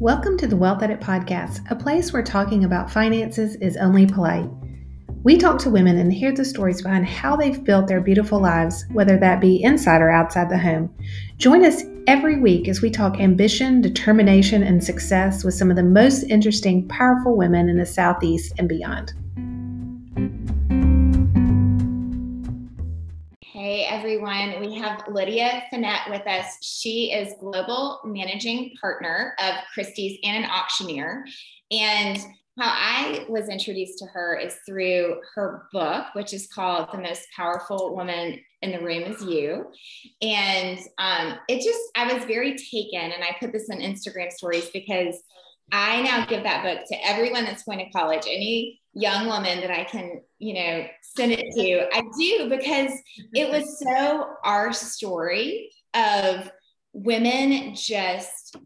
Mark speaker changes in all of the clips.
Speaker 1: Welcome to the Wealth Edit Podcast, a place where talking about finances is only polite. We talk to women and hear the stories behind how they've built their beautiful lives, whether that be inside or outside the home. Join us every week as we talk ambition, determination, and success with some of the most interesting, powerful women in the Southeast and beyond.
Speaker 2: Hey everyone, we have Lydia Fenet with us. She is global managing partner of Christie's and an auctioneer. And how I was introduced to her is through her book, which is called The Most Powerful Woman in the Room Is You. And um, it just, I was very taken, and I put this on Instagram stories because I now give that book to everyone that's going to college, any young woman that I can, you know, send it to. I do because it was so our story of women just,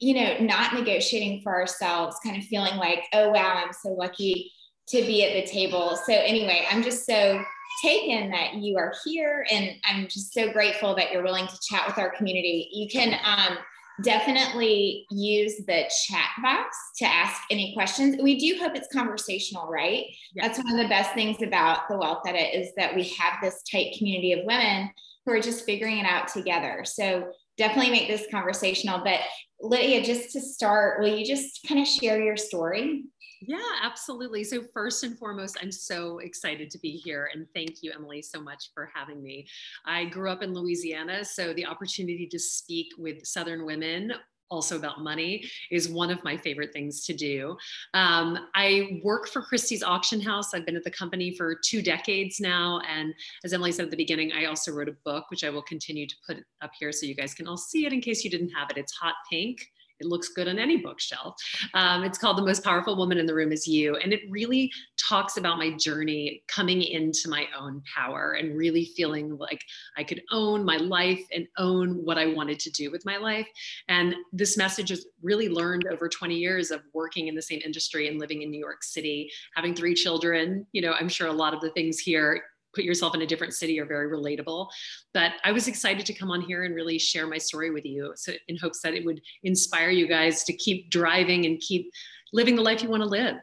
Speaker 2: you know, not negotiating for ourselves, kind of feeling like, oh, wow, I'm so lucky to be at the table. So, anyway, I'm just so taken that you are here and I'm just so grateful that you're willing to chat with our community. You can, um, definitely use the chat box to ask any questions. We do hope it's conversational, right? Yes. That's one of the best things about the Wealth Edit is that we have this tight community of women who are just figuring it out together. So definitely make this conversational. But Lydia, just to start, will you just kind of share your story?
Speaker 3: Yeah, absolutely. So, first and foremost, I'm so excited to be here. And thank you, Emily, so much for having me. I grew up in Louisiana, so the opportunity to speak with Southern women also about money is one of my favorite things to do. Um, I work for Christie's Auction House. I've been at the company for two decades now. And as Emily said at the beginning, I also wrote a book, which I will continue to put up here so you guys can all see it in case you didn't have it. It's Hot Pink it looks good on any bookshelf. Um, it's called The Most Powerful Woman in the Room Is You. And it really talks about my journey coming into my own power and really feeling like I could own my life and own what I wanted to do with my life. And this message is really learned over 20 years of working in the same industry and living in New York City, having three children. You know, I'm sure a lot of the things here put yourself in a different city are very relatable. But I was excited to come on here and really share my story with you so in hopes that it would inspire you guys to keep driving and keep living the life you want to live.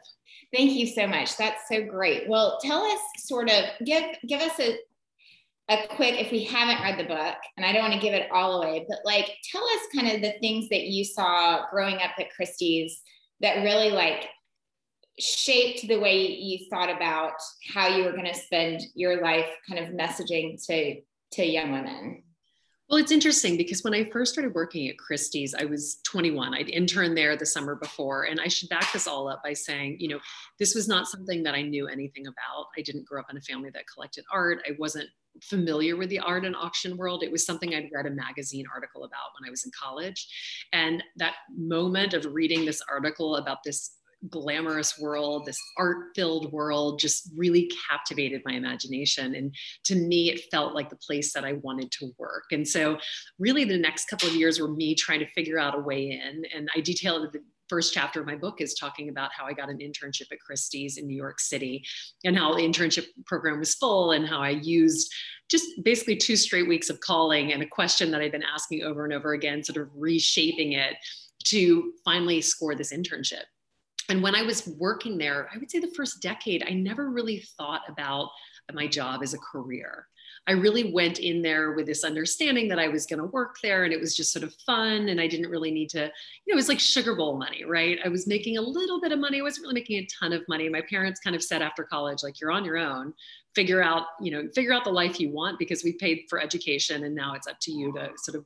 Speaker 2: Thank you so much. That's so great. Well, tell us sort of give give us a a quick if we haven't read the book and I don't want to give it all away, but like tell us kind of the things that you saw growing up at Christie's that really like shaped the way you thought about how you were going to spend your life kind of messaging to to young women
Speaker 3: well, it's interesting because when I first started working at Christie's, I was 21. I'd interned there the summer before. And I should back this all up by saying, you know, this was not something that I knew anything about. I didn't grow up in a family that collected art. I wasn't familiar with the art and auction world. It was something I'd read a magazine article about when I was in college. And that moment of reading this article about this glamorous world, this art filled world just really captivated my imagination. And to me, it felt like the place that I wanted to work. And so, really, the next couple of years were me trying to figure out a way in. And I detailed the first chapter of my book is talking about how I got an internship at Christie's in New York City and how the internship program was full and how I used just basically two straight weeks of calling and a question that I've been asking over and over again, sort of reshaping it to finally score this internship and when I was working there, I would say the first decade, I never really thought about my job as a career. I really went in there with this understanding that I was going to work there and it was just sort of fun. And I didn't really need to, you know, it was like sugar bowl money, right? I was making a little bit of money. I wasn't really making a ton of money. My parents kind of said after college, like, you're on your own, figure out, you know, figure out the life you want because we paid for education and now it's up to you to sort of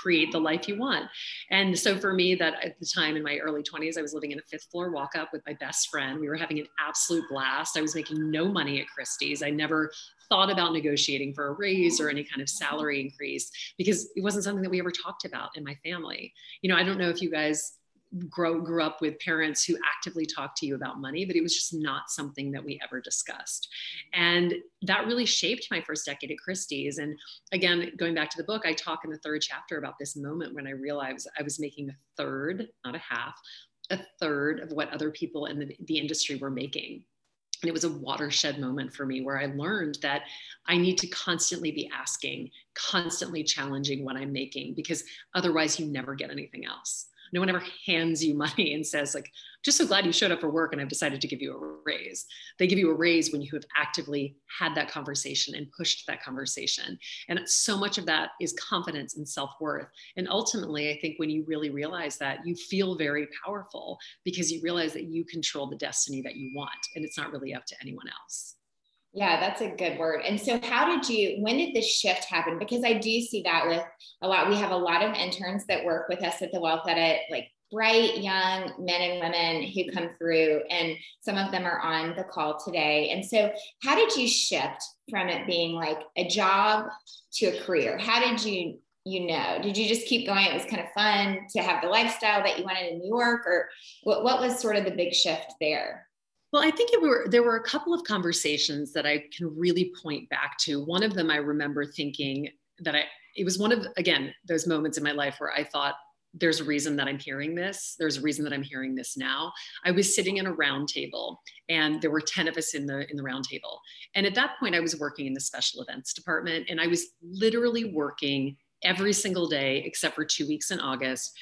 Speaker 3: create the life you want. And so for me, that at the time in my early 20s, I was living in a fifth floor walk up with my best friend. We were having an absolute blast. I was making no money at Christie's. I never thought about negotiating for a raise or any kind of salary increase because it wasn't something that we ever talked about in my family. You know, I don't know if you guys grow grew up with parents who actively talked to you about money but it was just not something that we ever discussed. And that really shaped my first decade at christie's. And again going back to the book i talk in the third chapter about this moment when i realized i was making a third not a half a third of what other people in the, the industry were making. And it was a watershed moment for me where I learned that I need to constantly be asking, constantly challenging what I'm making, because otherwise you never get anything else no one ever hands you money and says like just so glad you showed up for work and i've decided to give you a raise. They give you a raise when you have actively had that conversation and pushed that conversation. And so much of that is confidence and self-worth. And ultimately i think when you really realize that you feel very powerful because you realize that you control the destiny that you want and it's not really up to anyone else
Speaker 2: yeah, that's a good word. And so, how did you, when did this shift happen? Because I do see that with a lot, we have a lot of interns that work with us at the Wealth Edit, like bright young men and women who come through, and some of them are on the call today. And so, how did you shift from it being like a job to a career? How did you? You know, did you just keep going? It was kind of fun to have the lifestyle that you wanted in New York, or what, what was sort of the big shift there?
Speaker 3: Well, I think were, there were a couple of conversations that I can really point back to. One of them I remember thinking that I, it was one of, again, those moments in my life where I thought, there's a reason that I'm hearing this. There's a reason that I'm hearing this now. I was sitting in a round table and there were 10 of us in the in the round table. And at that point I was working in the special events department and I was literally working every single day except for 2 weeks in August,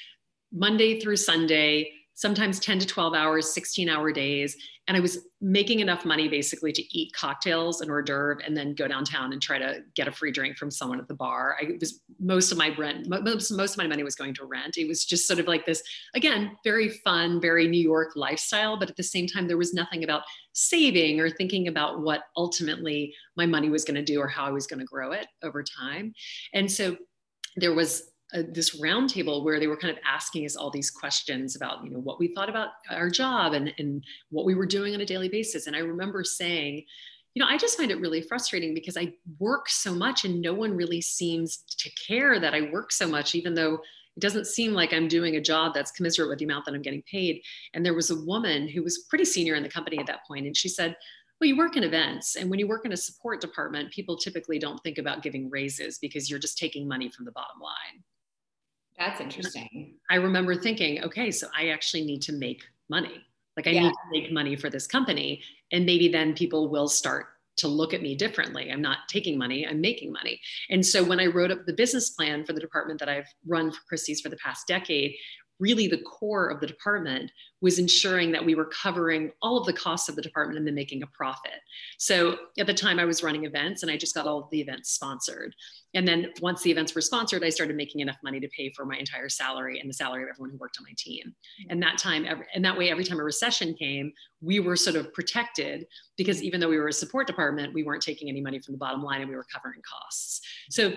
Speaker 3: Monday through Sunday, sometimes 10 to 12 hours, 16 hour days. And I was making enough money basically to eat cocktails and hors d'oeuvre and then go downtown and try to get a free drink from someone at the bar. I was most of my rent, most, most of my money was going to rent. It was just sort of like this, again, very fun, very New York lifestyle. But at the same time, there was nothing about saving or thinking about what ultimately my money was going to do or how I was going to grow it over time. And so there was this roundtable where they were kind of asking us all these questions about you know what we thought about our job and, and what we were doing on a daily basis and i remember saying you know i just find it really frustrating because i work so much and no one really seems to care that i work so much even though it doesn't seem like i'm doing a job that's commensurate with the amount that i'm getting paid and there was a woman who was pretty senior in the company at that point and she said well, you work in events, and when you work in a support department, people typically don't think about giving raises because you're just taking money from the bottom line.
Speaker 2: That's interesting.
Speaker 3: I remember thinking, okay, so I actually need to make money. Like I yeah. need to make money for this company. And maybe then people will start to look at me differently. I'm not taking money, I'm making money. And so when I wrote up the business plan for the department that I've run for Christie's for the past decade, really the core of the department was ensuring that we were covering all of the costs of the department and then making a profit. So at the time I was running events and I just got all of the events sponsored. And then once the events were sponsored, I started making enough money to pay for my entire salary and the salary of everyone who worked on my team. And that time, every, and that way, every time a recession came, we were sort of protected because even though we were a support department, we weren't taking any money from the bottom line and we were covering costs. So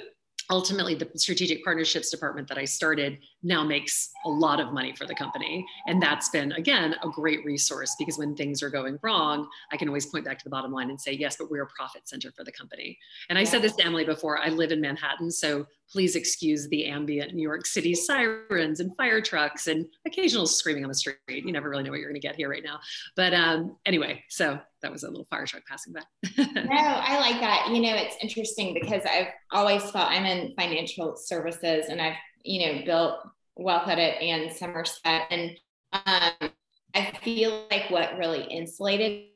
Speaker 3: ultimately the strategic partnerships department that i started now makes a lot of money for the company. And that's been again a great resource because when things are going wrong i can always point back to the bottom line and say yes but we're a profit center for the company. And i said this to emily before. I live in manhattan so please excuse the ambient New York City sirens and fire trucks and occasional screaming on the street. You never really know what you're going to get here right now. But um, anyway, so that was a little fire truck passing by.
Speaker 2: no, I like that. You know, it's interesting because I've always felt I'm in financial services and I've, you know, built Wealth Edit and Somerset. And um, I feel like what really insulated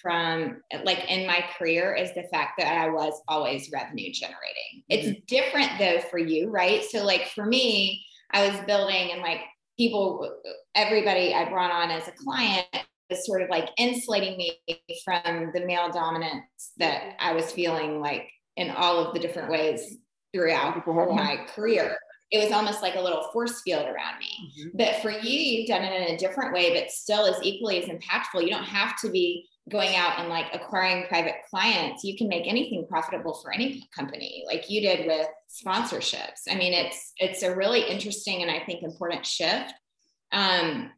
Speaker 2: from like in my career is the fact that I was always revenue generating. It's mm-hmm. different though for you, right? So like for me, I was building and like people, everybody I brought on as a client was sort of like insulating me from the male dominance that I was feeling like in all of the different ways throughout my career. It was almost like a little force field around me. Mm-hmm. But for you, you've done it in a different way, but still is equally as impactful. You don't have to be going out and like acquiring private clients, you can make anything profitable for any company, like you did with sponsorships. I mean, it's it's a really interesting and I think important shift. Um,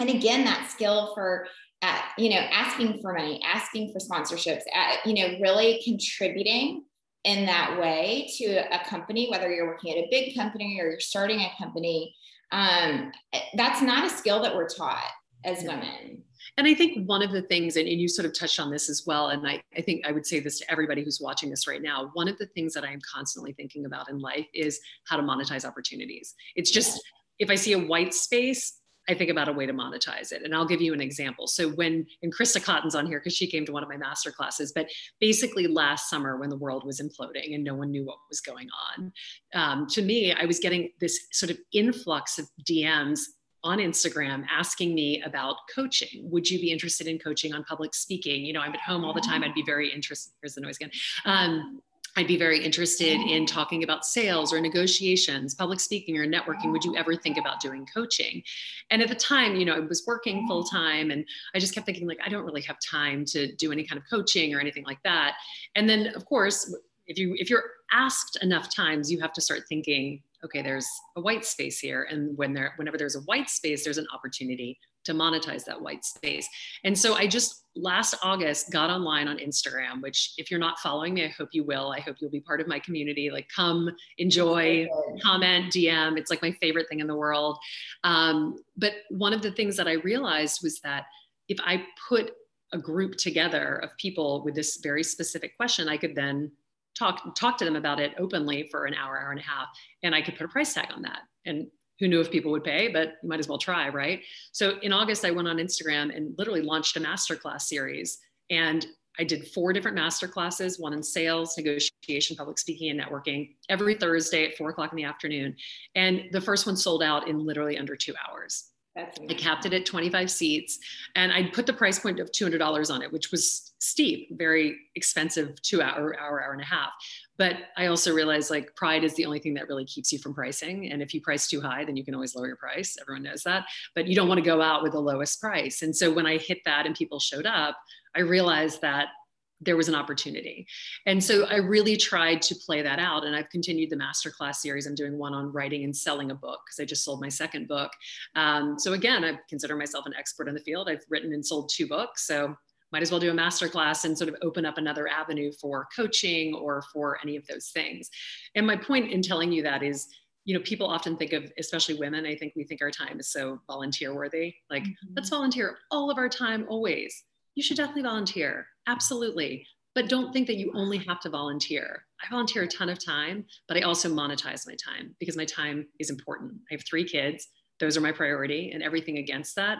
Speaker 2: and again, that skill for uh, you know asking for money, asking for sponsorships, uh, you know, really contributing in that way to a company, whether you're working at a big company or you're starting a company. Um, that's not a skill that we're taught as women
Speaker 3: and I think one of the things, and, and you sort of touched on this as well, and I, I think I would say this to everybody who's watching this right now. One of the things that I am constantly thinking about in life is how to monetize opportunities. It's just, if I see a white space, I think about a way to monetize it. And I'll give you an example. So when, and Krista Cotton's on here because she came to one of my master classes, but basically last summer when the world was imploding and no one knew what was going on, um, to me, I was getting this sort of influx of DMs on Instagram asking me about coaching. Would you be interested in coaching on public speaking? You know, I'm at home all the time. I'd be very interested. Here's the noise again. Um, I'd be very interested in talking about sales or negotiations, public speaking or networking. Would you ever think about doing coaching? And at the time, you know, I was working full time and I just kept thinking, like, I don't really have time to do any kind of coaching or anything like that. And then, of course, if you if you're asked enough times, you have to start thinking, okay, there's a white space here. And when there, whenever there's a white space, there's an opportunity to monetize that white space. And so I just last August got online on Instagram, which if you're not following me, I hope you will. I hope you'll be part of my community. Like come, enjoy, comment, DM. It's like my favorite thing in the world. Um, but one of the things that I realized was that if I put a group together of people with this very specific question, I could then talk talk to them about it openly for an hour, hour and a half, and I could put a price tag on that. And who knew if people would pay, but you might as well try, right? So in August, I went on Instagram and literally launched a masterclass series. And I did four different master classes, one in sales, negotiation, public speaking, and networking every Thursday at four o'clock in the afternoon. And the first one sold out in literally under two hours. I capped it at 25 seats and I put the price point of $200 on it, which was steep, very expensive two hour, hour, hour and a half. But I also realized like pride is the only thing that really keeps you from pricing. And if you price too high, then you can always lower your price. Everyone knows that. But you don't want to go out with the lowest price. And so when I hit that and people showed up, I realized that there was an opportunity. And so I really tried to play that out. And I've continued the masterclass series. I'm doing one on writing and selling a book because I just sold my second book. Um, so again, I consider myself an expert in the field. I've written and sold two books. So might as well do a masterclass and sort of open up another avenue for coaching or for any of those things. And my point in telling you that is, you know, people often think of, especially women, I think we think our time is so volunteer worthy. Like, mm-hmm. let's volunteer all of our time always. You should definitely volunteer Absolutely. But don't think that you only have to volunteer. I volunteer a ton of time, but I also monetize my time because my time is important. I have three kids, those are my priority, and everything against that,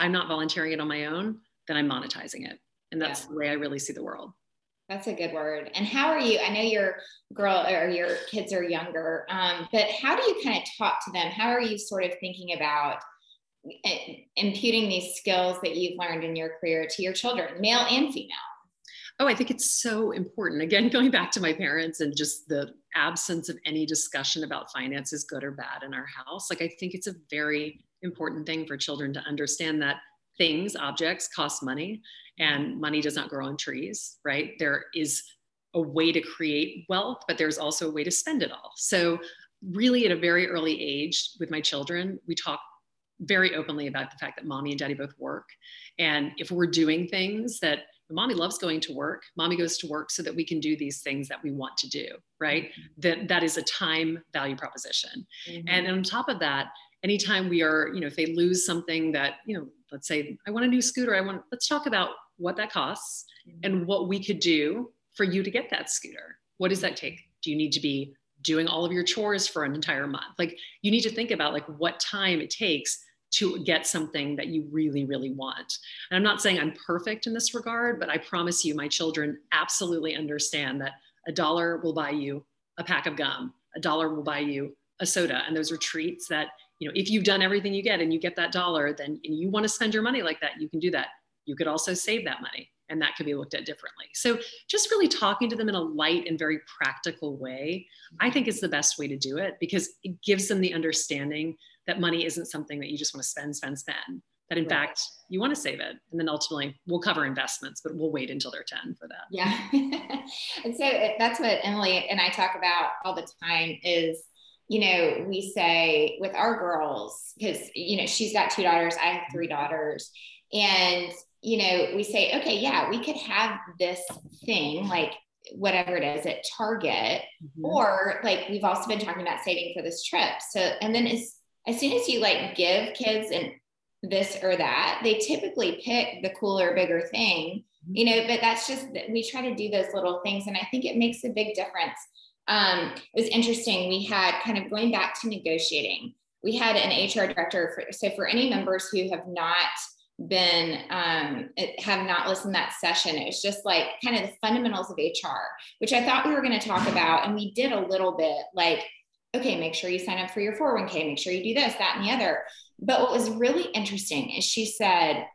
Speaker 3: I'm not volunteering it on my own, then I'm monetizing it. And that's yeah. the way I really see the world.
Speaker 2: That's a good word. And how are you? I know your girl or your kids are younger, um, but how do you kind of talk to them? How are you sort of thinking about Uh, imputing these skills that you've learned in your career to your children, male and female?
Speaker 3: Oh, I think it's so important. Again, going back to my parents and just the absence of any discussion about finances, good or bad, in our house. Like, I think it's a very important thing for children to understand that things, objects cost money and money does not grow on trees, right? There is a way to create wealth, but there's also a way to spend it all. So, really, at a very early age with my children, we talk very openly about the fact that mommy and daddy both work. And if we're doing things that mommy loves going to work, mommy goes to work so that we can do these things that we want to do, right? Mm-hmm. That that is a time value proposition. Mm-hmm. And on top of that, anytime we are, you know, if they lose something that, you know, let's say I want a new scooter, I want let's talk about what that costs mm-hmm. and what we could do for you to get that scooter. What does that take? Do you need to be doing all of your chores for an entire month? Like you need to think about like what time it takes to get something that you really, really want. And I'm not saying I'm perfect in this regard, but I promise you, my children absolutely understand that a dollar will buy you a pack of gum, a dollar will buy you a soda. And those are treats that, you know, if you've done everything you get and you get that dollar, then you want to spend your money like that, you can do that. You could also save that money and that could be looked at differently. So just really talking to them in a light and very practical way, I mm-hmm. think is the best way to do it because it gives them the understanding that money isn't something that you just want to spend, spend, spend. That in right. fact you want to save it, and then ultimately we'll cover investments, but we'll wait until they're ten for that.
Speaker 2: Yeah, and so that's what Emily and I talk about all the time. Is you know we say with our girls because you know she's got two daughters, I have three daughters, and you know we say okay, yeah, we could have this thing like whatever it is at Target, mm-hmm. or like we've also been talking about saving for this trip. So, and then as as soon as you like give kids and this or that, they typically pick the cooler, bigger thing, you know, but that's just, we try to do those little things. And I think it makes a big difference. Um, it was interesting. We had kind of going back to negotiating, we had an HR director. For, so for any members who have not been um, have not listened that session. It was just like kind of the fundamentals of HR, which I thought we were going to talk about, and we did a little bit. Like okay, make sure you sign up for your 401k, make sure you do this, that, and the other. But what was really interesting is she said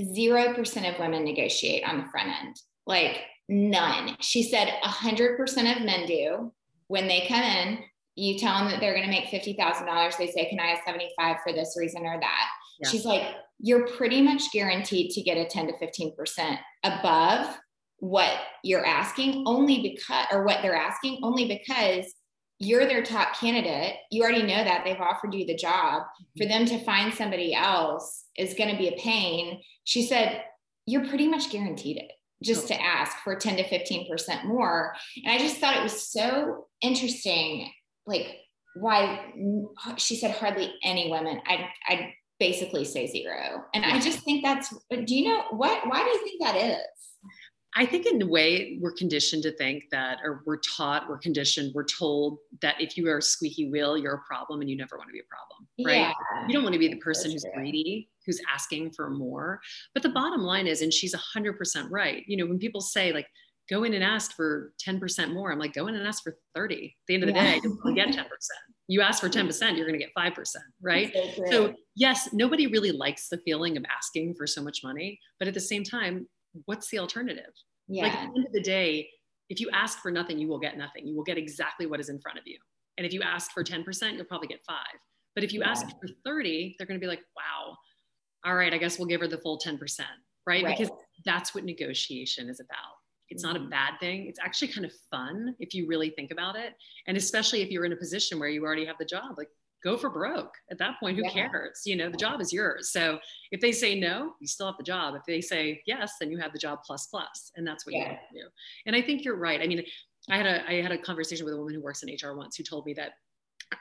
Speaker 2: 0% of women negotiate on the front end, like none. She said 100% of men do. When they come in, you tell them that they're going to make $50,000. They say, Can I have 75 for this reason or that? Yeah. She's like, You're pretty much guaranteed to get a 10 to 15% above what you're asking, only because, or what they're asking, only because you're their top candidate. You already know that they've offered you the job. For mm-hmm. them to find somebody else is going to be a pain. She said, You're pretty much guaranteed it just to ask for 10 to 15% more. And I just thought it was so interesting. Like, why she said hardly any women. I, I basically say zero. And I just think that's, do you know what, why do you think that is?
Speaker 3: I think in a way we're conditioned to think that, or we're taught, we're conditioned, we're told that if you are a squeaky wheel, you're a problem and you never want to be a problem, right? Yeah, you don't want to be the person who's greedy, who's asking for more. But the bottom line is, and she's 100% right. You know, when people say like, go in and ask for 10% more, I'm like, go in and ask for 30. At the end of the yeah. day, you get 10%. You ask for 10%, you're going to get 5%, right? So, so, yes, nobody really likes the feeling of asking for so much money. But at the same time, what's the alternative? Yeah. Like at the end of the day, if you ask for nothing, you will get nothing. You will get exactly what is in front of you. And if you ask for 10%, you'll probably get five. But if you yeah. ask for 30, they're going to be like, wow, all right, I guess we'll give her the full 10%, right? right. Because that's what negotiation is about. It's not a mm-hmm. bad thing. It's actually kind of fun if you really think about it. And especially if you're in a position where you already have the job, like go for broke at that point who yeah. cares you know the job is yours so if they say no you still have the job if they say yes then you have the job plus plus and that's what yeah. you want to do and i think you're right i mean i had a i had a conversation with a woman who works in hr once who told me that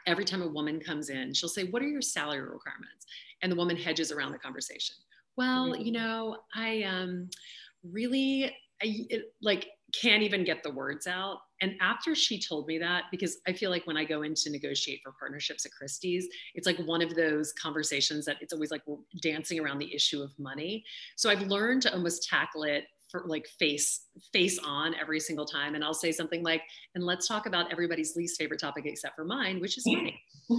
Speaker 3: every time a woman comes in she'll say what are your salary requirements and the woman hedges around the conversation well mm-hmm. you know i um really I, it, like can't even get the words out. And after she told me that, because I feel like when I go in to negotiate for partnerships at Christie's, it's like one of those conversations that it's always like dancing around the issue of money. So I've learned to almost tackle it for like face face on every single time and i'll say something like and let's talk about everybody's least favorite topic except for mine which is money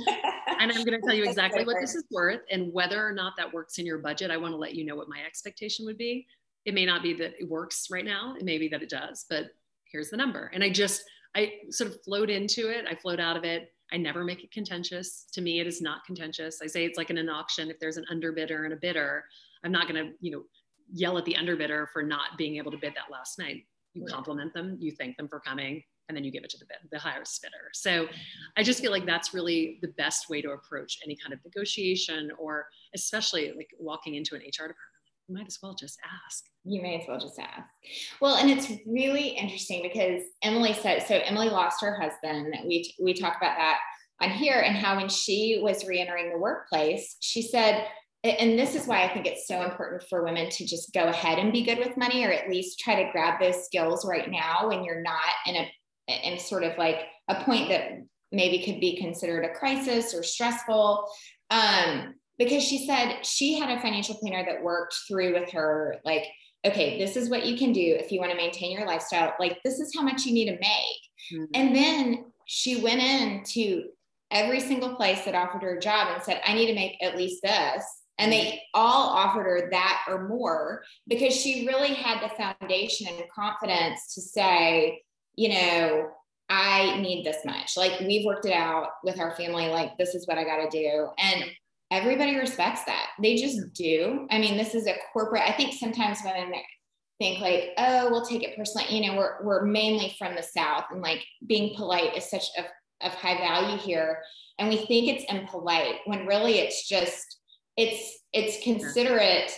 Speaker 3: and i'm going to tell you exactly what this is worth and whether or not that works in your budget i want to let you know what my expectation would be it may not be that it works right now. It may be that it does, but here's the number. And I just, I sort of float into it. I float out of it. I never make it contentious. To me, it is not contentious. I say it's like in an auction. If there's an underbidder and a bidder, I'm not going to, you know, yell at the underbidder for not being able to bid that last night. You compliment them, you thank them for coming, and then you give it to the bid, the highest bidder. So I just feel like that's really the best way to approach any kind of negotiation or especially like walking into an HR department might as well just ask.
Speaker 2: You may as well just ask. Well, and it's really interesting because Emily said so. Emily lost her husband. We we talk about that on here and how when she was reentering the workplace, she said, and this is why I think it's so important for women to just go ahead and be good with money, or at least try to grab those skills right now when you're not in a in sort of like a point that maybe could be considered a crisis or stressful. Um, because she said she had a financial planner that worked through with her like okay this is what you can do if you want to maintain your lifestyle like this is how much you need to make mm-hmm. and then she went in to every single place that offered her a job and said i need to make at least this and they all offered her that or more because she really had the foundation and confidence to say you know I need this much. Like we've worked it out with our family. Like this is what I got to do. And everybody respects that. They just do. I mean, this is a corporate, I think sometimes women think like, oh, we'll take it personally. You know, we're, we're mainly from the South and like being polite is such a, of high value here. And we think it's impolite when really it's just, it's, it's considerate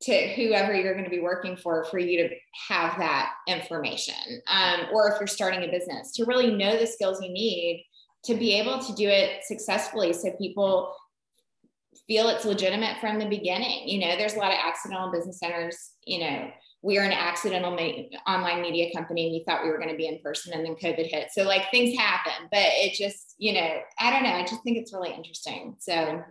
Speaker 2: to whoever you're going to be working for for you to have that information um, or if you're starting a business to really know the skills you need to be able to do it successfully so people feel it's legitimate from the beginning. You know, there's a lot of accidental business owners, you know, we are an accidental ma- online media company. We thought we were going to be in person and then COVID hit. So like things happen, but it just, you know, I don't know. I just think it's really interesting. So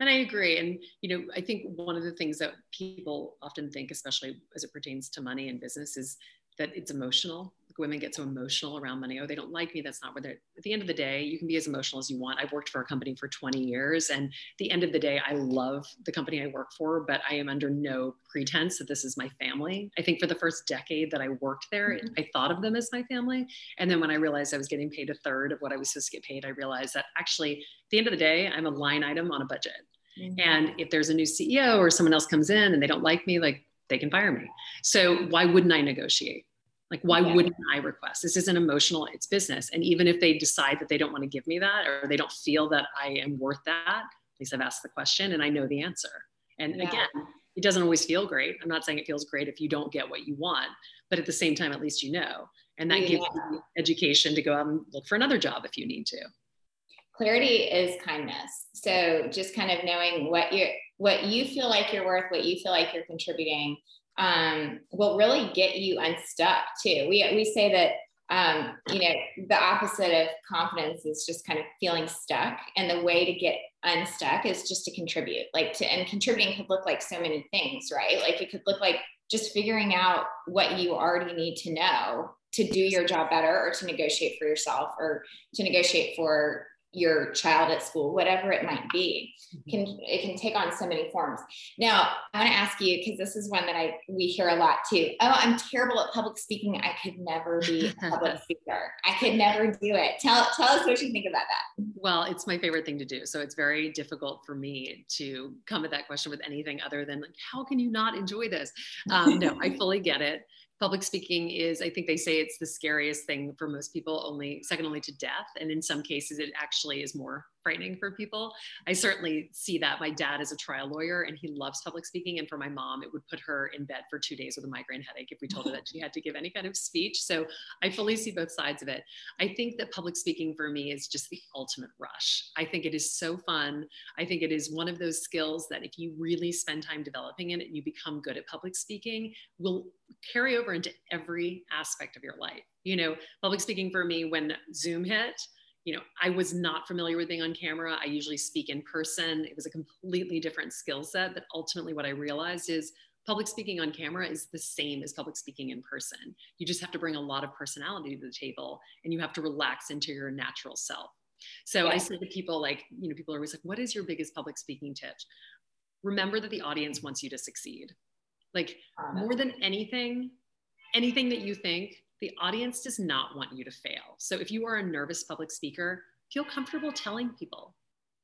Speaker 3: and I agree. And, you know, I think one of the things that people often think, especially as it pertains to money and business, is that it's emotional women get so emotional around money. Oh, they don't like me. That's not where they're. At the end of the day, you can be as emotional as you want. I've worked for a company for 20 years, and at the end of the day, I love the company I work for, but I am under no pretense that this is my family. I think for the first decade that I worked there, mm-hmm. I thought of them as my family, and then when I realized I was getting paid a third of what I was supposed to get paid, I realized that actually, at the end of the day, I'm a line item on a budget. Mm-hmm. And if there's a new CEO or someone else comes in and they don't like me, like they can fire me. So why wouldn't I negotiate? Like, why yeah. wouldn't I request? This isn't emotional, it's business. And even if they decide that they don't want to give me that or they don't feel that I am worth that, at least I've asked the question and I know the answer. And yeah. again, it doesn't always feel great. I'm not saying it feels great if you don't get what you want, but at the same time, at least you know. And that yeah. gives you education to go out and look for another job if you need to.
Speaker 2: Clarity is kindness. So just kind of knowing what you what you feel like you're worth, what you feel like you're contributing, um, will really get you unstuck too. We, we say that, um, you know, the opposite of confidence is just kind of feeling stuck. And the way to get unstuck is just to contribute like to, and contributing could look like so many things, right? Like it could look like just figuring out what you already need to know to do your job better or to negotiate for yourself or to negotiate for your child at school, whatever it might be, mm-hmm. can it can take on so many forms. Now, I want to ask you because this is one that I we hear a lot too. Oh, I'm terrible at public speaking. I could never be a public speaker. I could never do it. Tell tell us what you think about that.
Speaker 3: Well, it's my favorite thing to do. So it's very difficult for me to come at that question with anything other than like, how can you not enjoy this? Um, no, I fully get it public speaking is i think they say it's the scariest thing for most people only second only to death and in some cases it actually is more frightening for people. I certainly see that my dad is a trial lawyer and he loves public speaking and for my mom it would put her in bed for two days with a migraine headache if we told her that she had to give any kind of speech. So i fully see both sides of it. I think that public speaking for me is just the ultimate rush. I think it is so fun. I think it is one of those skills that if you really spend time developing it and you become good at public speaking will carry over into every aspect of your life. You know, public speaking for me, when Zoom hit, you know, I was not familiar with being on camera. I usually speak in person. It was a completely different skill set. But ultimately, what I realized is public speaking on camera is the same as public speaking in person. You just have to bring a lot of personality to the table and you have to relax into your natural self. So yeah. I say to people like, you know, people are always like, what is your biggest public speaking tip? Remember that the audience wants you to succeed. Like more than anything, anything that you think, the audience does not want you to fail. So if you are a nervous public speaker, feel comfortable telling people.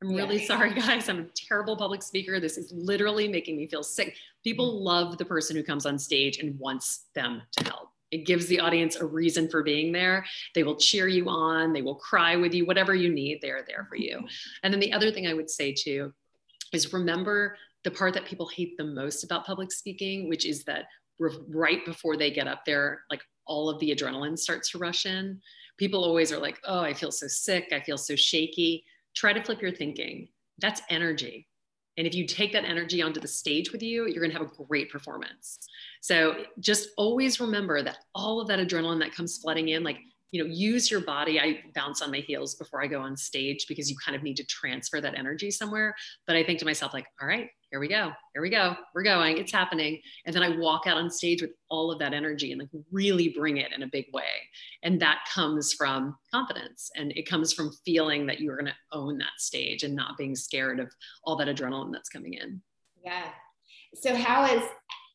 Speaker 3: I'm really sorry, guys. I'm a terrible public speaker. This is literally making me feel sick. People mm-hmm. love the person who comes on stage and wants them to help. It gives the audience a reason for being there. They will cheer you on, they will cry with you, whatever you need, they're there for you. And then the other thing I would say too is remember the part that people hate the most about public speaking, which is that right before they get up there, like all of the adrenaline starts to rush in. People always are like, oh, I feel so sick. I feel so shaky. Try to flip your thinking. That's energy. And if you take that energy onto the stage with you, you're going to have a great performance. So just always remember that all of that adrenaline that comes flooding in, like you know use your body. I bounce on my heels before i go on stage because you kind of need to transfer that energy somewhere. But i think to myself like all right here we go here we go we're going it's happening. And then i walk out on stage with all of that energy and like really bring it in a big way. And that comes from confidence. And it comes from feeling that you're going to own that stage and not being scared of all that adrenaline that's coming in.
Speaker 2: Yeah. So how is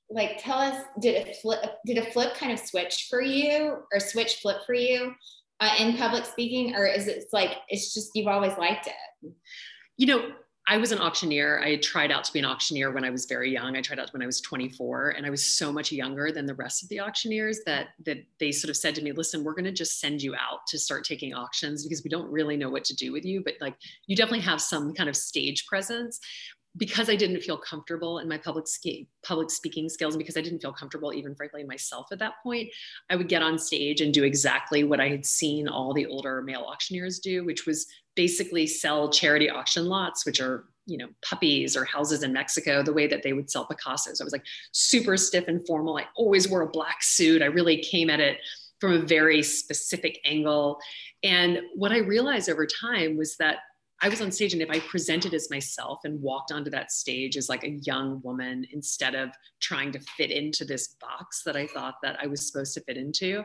Speaker 2: like tell us did a flip did a flip kind of switch for you or switch flip for you uh, in public speaking or is it like it's just you've always liked it
Speaker 3: you know I was an auctioneer. I tried out to be an auctioneer when I was very young. I tried out when I was 24, and I was so much younger than the rest of the auctioneers that that they sort of said to me, "Listen, we're going to just send you out to start taking auctions because we don't really know what to do with you, but like you definitely have some kind of stage presence because I didn't feel comfortable in my public ski, public speaking skills, and because I didn't feel comfortable even frankly myself at that point, I would get on stage and do exactly what I had seen all the older male auctioneers do, which was basically sell charity auction lots, which are you know puppies or houses in Mexico, the way that they would sell Picassos. I was like super stiff and formal. I always wore a black suit. I really came at it from a very specific angle. And what I realized over time was that I was on stage and if I presented as myself and walked onto that stage as like a young woman instead of trying to fit into this box that I thought that I was supposed to fit into,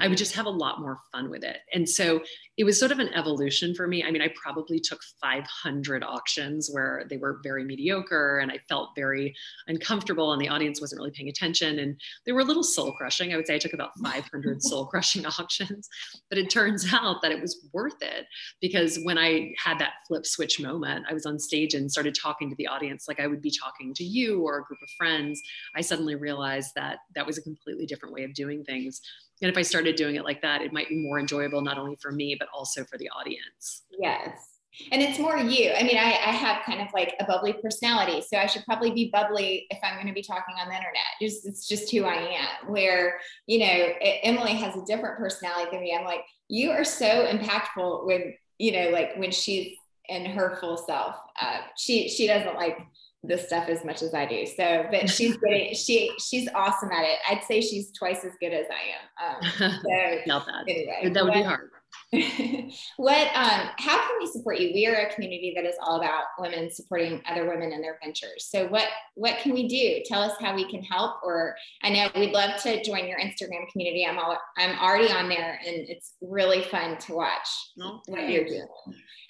Speaker 3: I would just have a lot more fun with it. And so it was sort of an evolution for me. I mean, I probably took 500 auctions where they were very mediocre and I felt very uncomfortable and the audience wasn't really paying attention. And they were a little soul crushing. I would say I took about 500 soul crushing auctions. But it turns out that it was worth it because when I had that flip switch moment, I was on stage and started talking to the audience like I would be talking to you or a group of friends. I suddenly realized that that was a completely different way of doing things and if I started doing it like that, it might be more enjoyable, not only for me, but also for the audience.
Speaker 2: Yes. And it's more you. I mean, I, I have kind of like a bubbly personality. So I should probably be bubbly if I'm going to be talking on the internet. Just, it's just who I am. Where, you know, Emily has a different personality than me. I'm like, you are so impactful when, you know, like when she's in her full self. Uh, she, she doesn't like this stuff as much as I do. So, but she's getting she she's awesome at it. I'd say she's twice as good as I am. Um, so
Speaker 3: Not bad. Anyway, that would what, be hard.
Speaker 2: what um how can we support you? We are a community that is all about women supporting other women in their ventures. So what what can we do? Tell us how we can help. Or I know we'd love to join your Instagram community. I'm all I'm already on there and it's really fun to watch oh, what you're doing.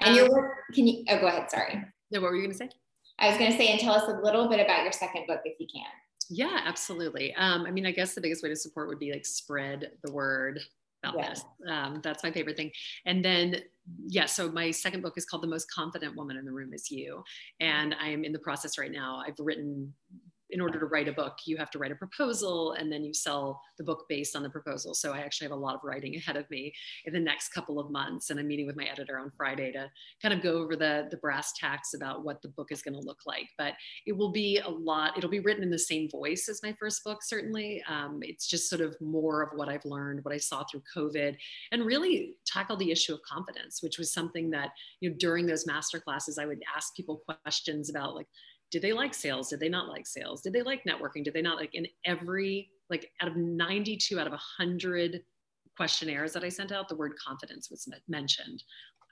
Speaker 2: And um, your work, can you oh go ahead, sorry.
Speaker 3: No, what were you gonna say?
Speaker 2: I was going to say, and tell us a little bit about your second book if you can.
Speaker 3: Yeah, absolutely. Um, I mean, I guess the biggest way to support would be like spread the word about yeah. this. Um, that's my favorite thing. And then, yeah, so my second book is called The Most Confident Woman in the Room Is You. And I am in the process right now. I've written in order to write a book, you have to write a proposal and then you sell the book based on the proposal. So I actually have a lot of writing ahead of me in the next couple of months. And I'm meeting with my editor on Friday to kind of go over the, the brass tacks about what the book is going to look like. But it will be a lot, it'll be written in the same voice as my first book, certainly. Um, it's just sort of more of what I've learned, what I saw through COVID, and really tackle the issue of confidence, which was something that, you know, during those master classes, I would ask people questions about like, did they like sales? Did they not like sales? Did they like networking? Did they not like in every like out of 92 out of 100 questionnaires that i sent out the word confidence was mentioned.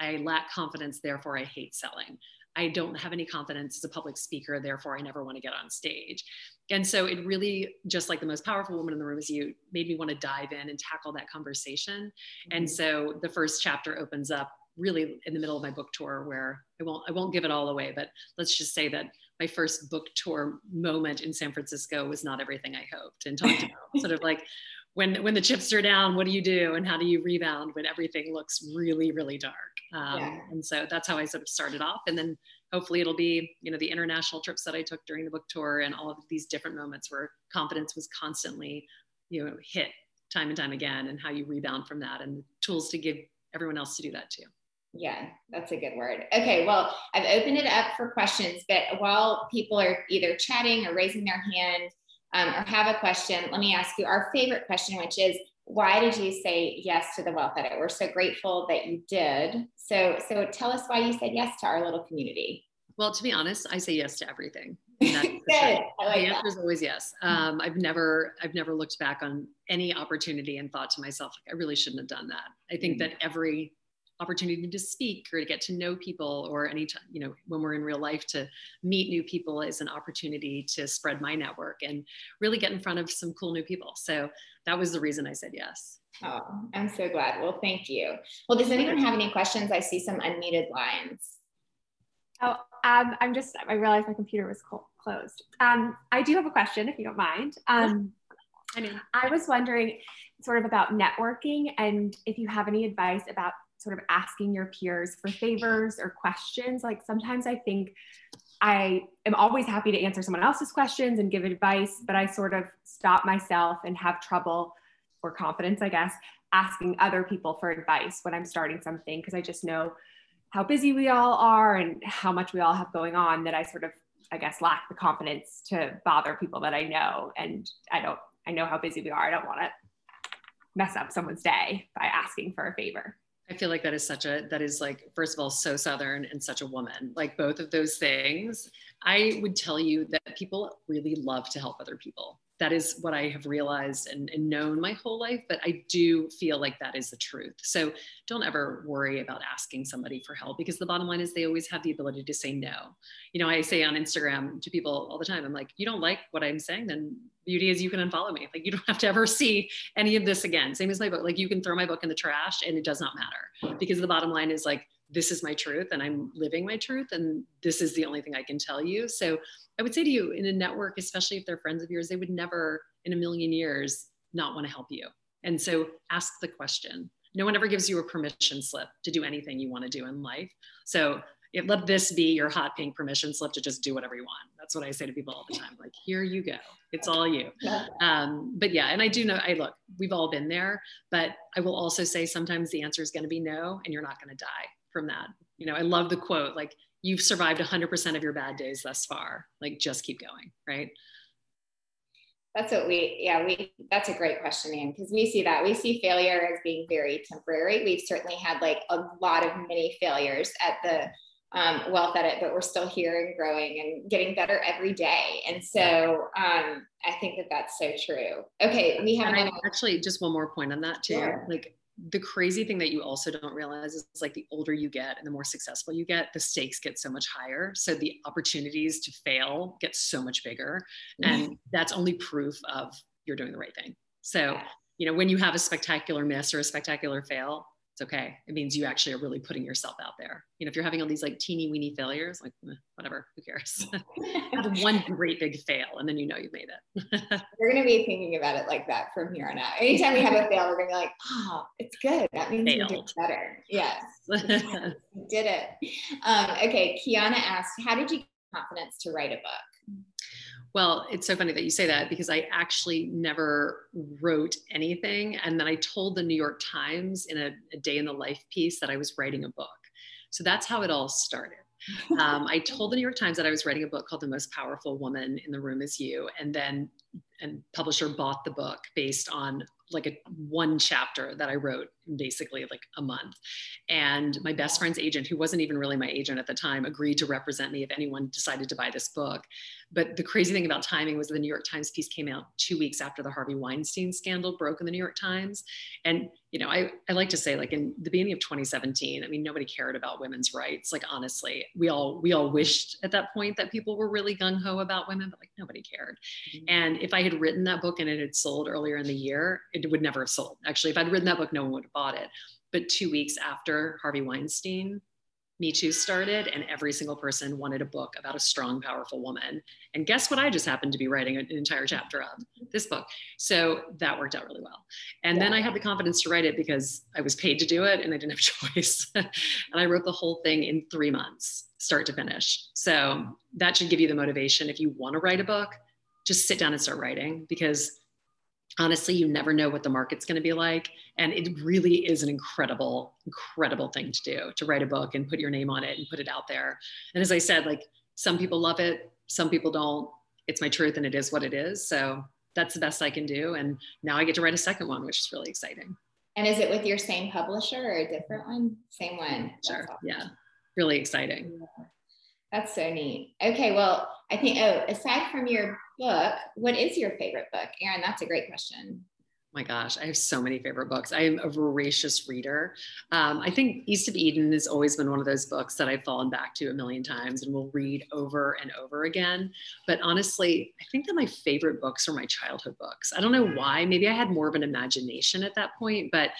Speaker 3: I lack confidence therefore i hate selling. I don't have any confidence as a public speaker therefore i never want to get on stage. And so it really just like the most powerful woman in the room is you made me want to dive in and tackle that conversation. Mm-hmm. and so the first chapter opens up really in the middle of my book tour where I won't I won't give it all away, but let's just say that my first book tour moment in San Francisco was not everything I hoped and talked about sort of like when when the chips are down, what do you do and how do you rebound when everything looks really really dark? Um, yeah. And so that's how I sort of started off, and then hopefully it'll be you know the international trips that I took during the book tour and all of these different moments where confidence was constantly you know hit time and time again, and how you rebound from that, and tools to give everyone else to do that too.
Speaker 2: Yeah, that's a good word. Okay, well, I've opened it up for questions, but while people are either chatting or raising their hand um, or have a question, let me ask you our favorite question, which is why did you say yes to the wealth edit? We're so grateful that you did. So, so tell us why you said yes to our little community.
Speaker 3: Well, to be honest, I say yes to everything. Good. I like the answer is always yes. Um, I've never, I've never looked back on any opportunity and thought to myself, like, I really shouldn't have done that. I think mm-hmm. that every opportunity to speak or to get to know people or any time you know when we're in real life to meet new people is an opportunity to spread my network and really get in front of some cool new people. So that was the reason i said yes.
Speaker 2: Oh i'm so glad. Well thank you. Well does anyone have any questions? I see some unmuted lines.
Speaker 4: Oh um, i'm just i realized my computer was closed. Um, i do have a question if you don't mind. Um, I, mean, I was wondering sort of about networking and if you have any advice about sort of asking your peers for favors or questions. Like sometimes I think I am always happy to answer someone else's questions and give advice, but I sort of stop myself and have trouble or confidence, I guess, asking other people for advice when I'm starting something because I just know how busy we all are and how much we all have going on that I sort of, I guess, lack the confidence to bother people that I know. And I don't, I know how busy we are. I don't want to mess up someone's day by asking for a favor.
Speaker 3: I feel like that is such a that is like first of all so southern and such a woman. Like both of those things. I would tell you that people really love to help other people. That is what I have realized and, and, known my whole life, but I do feel like that is the truth. So don't ever worry about asking somebody for help because the bottom line is they always have the ability to say no. You know, I say on Instagram to people all the time, I'm like, you don't like what I'm saying, then beauty is you can unfollow me. Like you don't have to ever see any of this again. Same as my book. Like you can throw my book in the trash and it does not matter because the bottom line is like, this is my truth and I'm living my truth and this is the only thing I can tell you. So I would say to you in a network, especially if they're friends of yours, they would never in a million years not want to help you. And so ask the question. No one ever gives you a permission slip to do anything you want to do in life. So let this be your hot pink permission slip to just do whatever you want. That's what I say to people all the time. Like, here you go. It's all you. Um, but yeah, and I do know, I look, we've all been there, but I will also say sometimes the answer is going to be no, and you're not going to die from that. You know, I love the quote, like, you've survived 100% of your bad days thus far. Like, just keep going, right?
Speaker 2: That's what we, yeah, we, that's a great question, Anne, because we see that. We see failure as being very temporary. We've certainly had like a lot of many failures at the um, Wealth Edit, but we're still here and growing and getting better every day. And so um, I think that that's so true. Okay, we have
Speaker 3: actually just one more point on that too. Sure. Like the crazy thing that you also don't realize is like the older you get and the more successful you get, the stakes get so much higher. So the opportunities to fail get so much bigger. And mm-hmm. that's only proof of you're doing the right thing. So, you know, when you have a spectacular miss or a spectacular fail, it's okay. It means you actually are really putting yourself out there. You know, if you're having all these like teeny weeny failures, like whatever, who cares? have one great big fail and then you know you made it.
Speaker 2: we're going to be thinking about it like that from here on out. Anytime we have a fail, we're going to be like, oh, it's good. That means Failed. we did better. Yes. we did it. Um, okay. Kiana asked, how did you get confidence to write a book?
Speaker 3: Well, it's so funny that you say that because I actually never wrote anything. And then I told the New York Times in a, a day in the life piece that I was writing a book. So that's how it all started. Um, I told the New York Times that I was writing a book called The Most Powerful Woman in the Room Is You. And then and publisher bought the book based on like a one chapter that I wrote basically like a month. And my best friend's agent, who wasn't even really my agent at the time, agreed to represent me if anyone decided to buy this book. But the crazy thing about timing was the New York Times piece came out two weeks after the Harvey Weinstein scandal broke in the New York Times. And, you know, I, I like to say like in the beginning of 2017, I mean, nobody cared about women's rights. Like, honestly, we all, we all wished at that point that people were really gung ho about women, but like nobody cared. Mm-hmm. And if I had written that book and it had sold earlier in the year, it would never have sold. Actually, if I'd written that book, no one would have bought it. But two weeks after Harvey Weinstein, Me Too started, and every single person wanted a book about a strong, powerful woman. And guess what? I just happened to be writing an entire chapter of this book. So that worked out really well. And yeah. then I had the confidence to write it because I was paid to do it and I didn't have a choice. and I wrote the whole thing in three months, start to finish. So that should give you the motivation if you want to write a book just sit down and start writing because honestly you never know what the market's going to be like. And it really is an incredible incredible thing to do to write a book and put your name on it and put it out there. And as i said like some people love it some people don't. It's my truth and it is what it is. So that's the best i can do. And now i get to write a second one which is really exciting.
Speaker 2: And is it with your same publisher or a different one? Same one.
Speaker 3: Sure. awesome. yeah. Really exciting.
Speaker 2: That's so neat. Okay, well, I think, oh, aside from your book, what is your favorite book? Erin, that's a great question.
Speaker 3: my gosh, I have so many favorite books. I am a voracious reader. Um, I think East of Eden has always been one of those books that I've fallen back to a million times and will read over and over again. But honestly, I think that my favorite books are my childhood books. I don't know why. Maybe I had more of an imagination at that point, but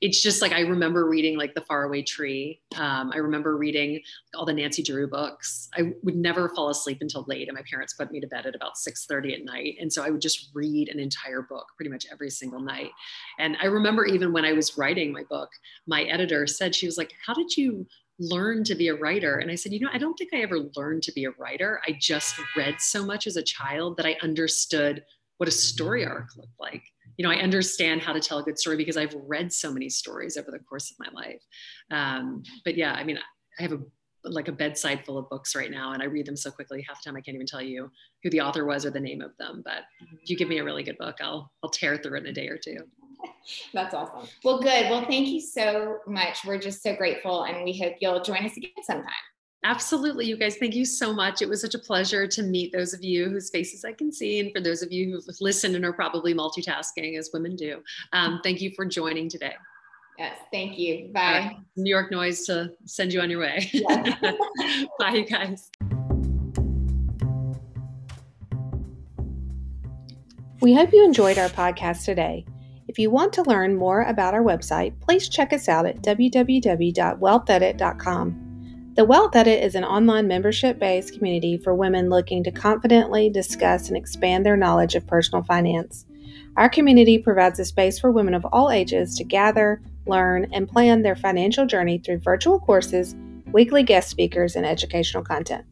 Speaker 3: it's just like I remember reading like The Faraway Tree. Um, I remember reading all the Nancy Drew books. I would never fall asleep until late, and my parents put me to bed at about 6:30 at night. And so I would just read an entire book pretty much every single night. And I remember even when I was writing my book, my editor said she was like, "How did you?" learn to be a writer and i said you know i don't think i ever learned to be a writer i just read so much as a child that i understood what a story arc looked like you know, I understand how to tell a good story because I've read so many stories over the course of my life. Um, but yeah, I mean, I have a like a bedside full of books right now, and I read them so quickly. Half the time, I can't even tell you who the author was or the name of them. But if you give me a really good book, I'll I'll tear through it in a day or two.
Speaker 2: That's awesome. Well, good. Well, thank you so much. We're just so grateful, and we hope you'll join us again sometime.
Speaker 3: Absolutely, you guys. Thank you so much. It was such a pleasure to meet those of you whose faces I can see, and for those of you who've listened and are probably multitasking as women do. Um, thank you for joining today.
Speaker 2: Yes, thank you. Bye.
Speaker 3: New York noise to send you on your way. Yes. Bye, you guys.
Speaker 1: We hope you enjoyed our podcast today. If you want to learn more about our website, please check us out at www.wealthedit.com. The Wealth Edit is an online membership based community for women looking to confidently discuss and expand their knowledge of personal finance. Our community provides a space for women of all ages to gather, learn, and plan their financial journey through virtual courses, weekly guest speakers, and educational content.